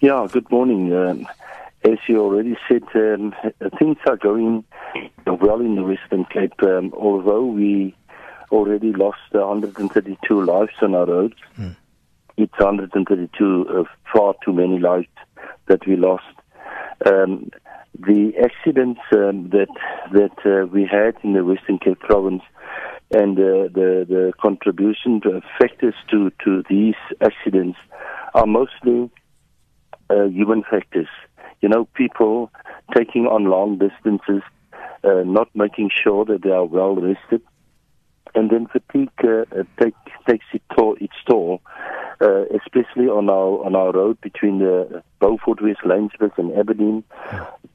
Yeah, good morning. Um, as you already said, um, things are going well in the Western Cape, um, although we already lost 132 lives on our roads. Mm. It's 132, uh, far too many lives that we lost. Um, the accidents um, that that uh, we had in the Western Cape province and uh, the the contribution to factors to to these accidents are mostly uh, human factors. You know, people taking on long distances, uh, not making sure that they are well rested, and then fatigue uh, uh take, takes its toll, its toll uh, especially on our on our road between the Beaufort West, Laingsburg, and Aberdeen.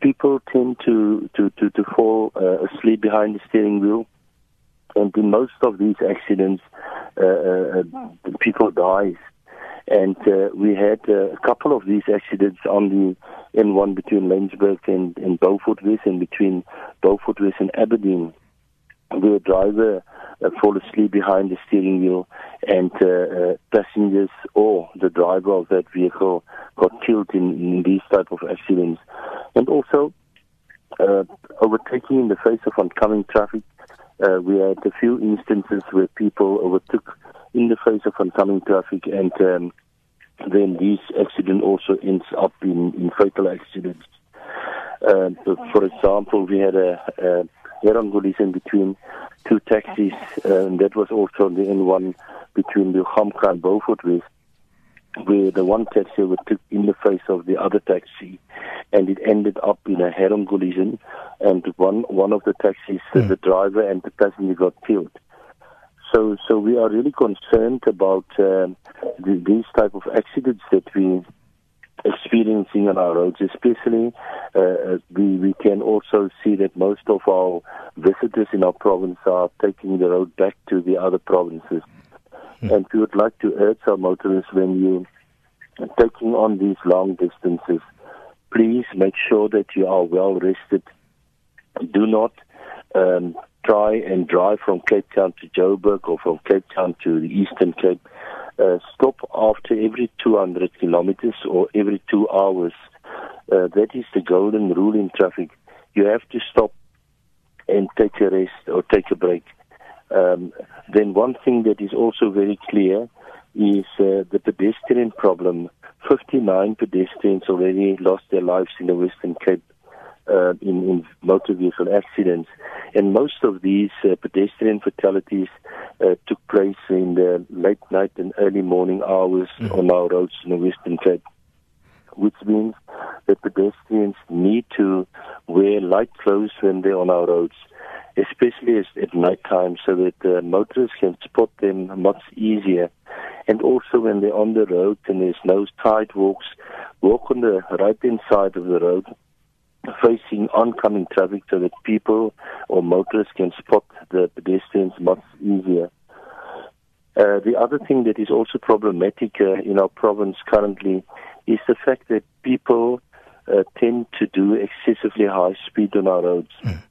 People tend to to to, to fall uh, asleep behind the steering wheel, and in most of these accidents, uh, people die and uh, we had uh, a couple of these accidents on the N1 between Laingsburg and, and Beaufort West and between Beaufort West and Aberdeen. The driver uh, asleep behind the steering wheel and uh, uh, passengers or the driver of that vehicle got killed in, in these type of accidents. And also, uh, overtaking in the face of oncoming traffic, we had a few instances where people overtook in the face of oncoming traffic, and um, then this accident also ends up in, in fatal accidents. Uh, for example, we had a, a head-on collision between two taxis, uh, and that was also on the N1 between Leeu-Gamka and Beaufort West, where the one taxi overtook in the face of the other taxi, and it ended up in a head-on collision, and one one of the taxis, mm. the driver and the passenger got killed. So, so we are really concerned about um, the, these type of accidents that we are experiencing on our roads, especially uh, we, we can also see that most of our visitors in our province are taking the road back to the other provinces. Mm. And we would like to urge our motorists when you are taking on these long distances, please make sure that you are well rested. Do not um, try and drive from Cape Town to Joburg or from Cape Town to the Eastern Cape. Uh, stop after every 200 kilometers or every two hours. Uh, that is the golden rule in traffic. You have to stop and take a rest or take a break. Um, then one thing that is also very clear is uh, the pedestrian problem. 59 pedestrians already lost their lives in the Western Cape uh, in, in motor vehicle accidents. And most of these uh, pedestrian fatalities uh, took place in the late night and early morning hours mm-hmm. on our roads in the Western Cape, which means that pedestrians need to wear light clothes when they're on our roads, especially at night time, so that uh, motorists can spot them much easier. And also when they're on the road and there's no sidewalks, walk on the right hand side of the road facing oncoming traffic so that people or motorists can spot the pedestrians much easier. Uh, the other thing that is also problematic uh, in our province currently is the fact that people uh, tend to do excessively high speed on our roads. Mm.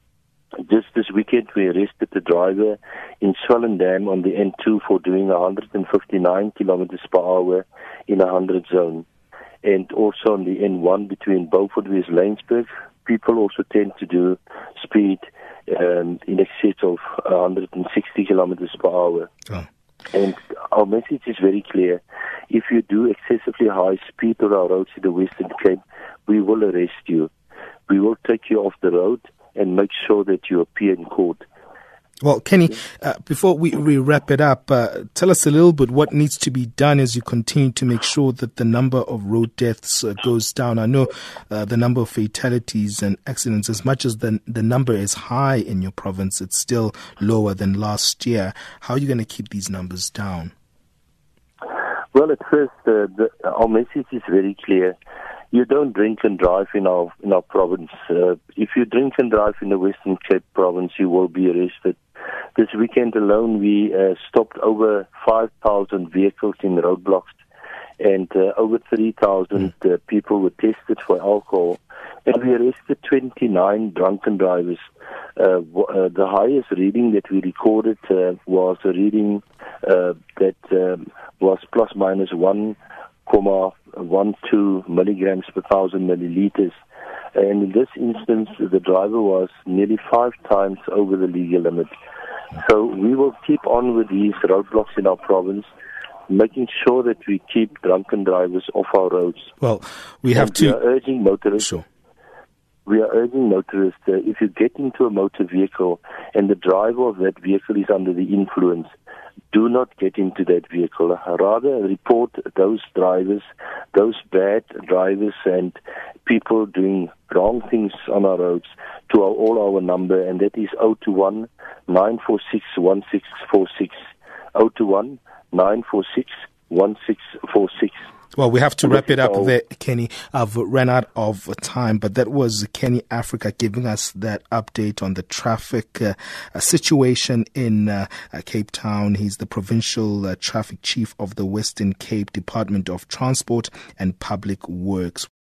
Just this weekend, we arrested the driver in Swellendam on the N2 for doing 159 kilometers per hour in a 100 zone and also on the N1 between Beaufort and Laingsburg, people also tend to do speed um, in excess of 160 kilometers per hour. Oh. And our message is very clear. If you do excessively high speed on our roads in the Western Cape, we will arrest you. We will take you off the road and make sure that you appear in court. Well, Kenny, uh, before we, we wrap it up, uh, tell us a little bit what needs to be done as you continue to make sure that the number of road deaths uh, goes down. I know uh, the number of fatalities and accidents, as much as the, the number is high in your province, it's still lower than last year. How are you going to keep these numbers down? Well, at first, uh, the, our message is very clear you don't drink and drive in our in our province. Uh, if you drink and drive in the Western Cape province, you will be arrested. This weekend alone, we uh, stopped over 5,000 vehicles in roadblocks, and uh, over 3,000 mm. people were tested for alcohol. And we arrested 29 drunken drivers. Uh, uh, the highest reading that we recorded uh, was a reading that um, was plus minus one 0.12 milligrams per thousand milliliters. And in this instance, the driver was nearly five times over the legal limit. So we will keep on with these roadblocks in our province making sure that we keep drunken drivers off our roads. Well, we have and to. We are urging motorists. Sure. We are urging motorists uh, if you get into a motor vehicle and the driver of that vehicle is under the influence, do not get into that vehicle. Rather, report those drivers, those bad drivers, and people doing wrong things on our roads to our, all our number, and that is 021 946 1646. 021 946 1646. Well, we have to wrap it up there, Kenny. I've run out of time, but that was Kenny Africa giving us that update on the traffic uh, situation in uh, Cape Town. He's the provincial uh, traffic chief of the Western Cape Department of Transport and Public Works.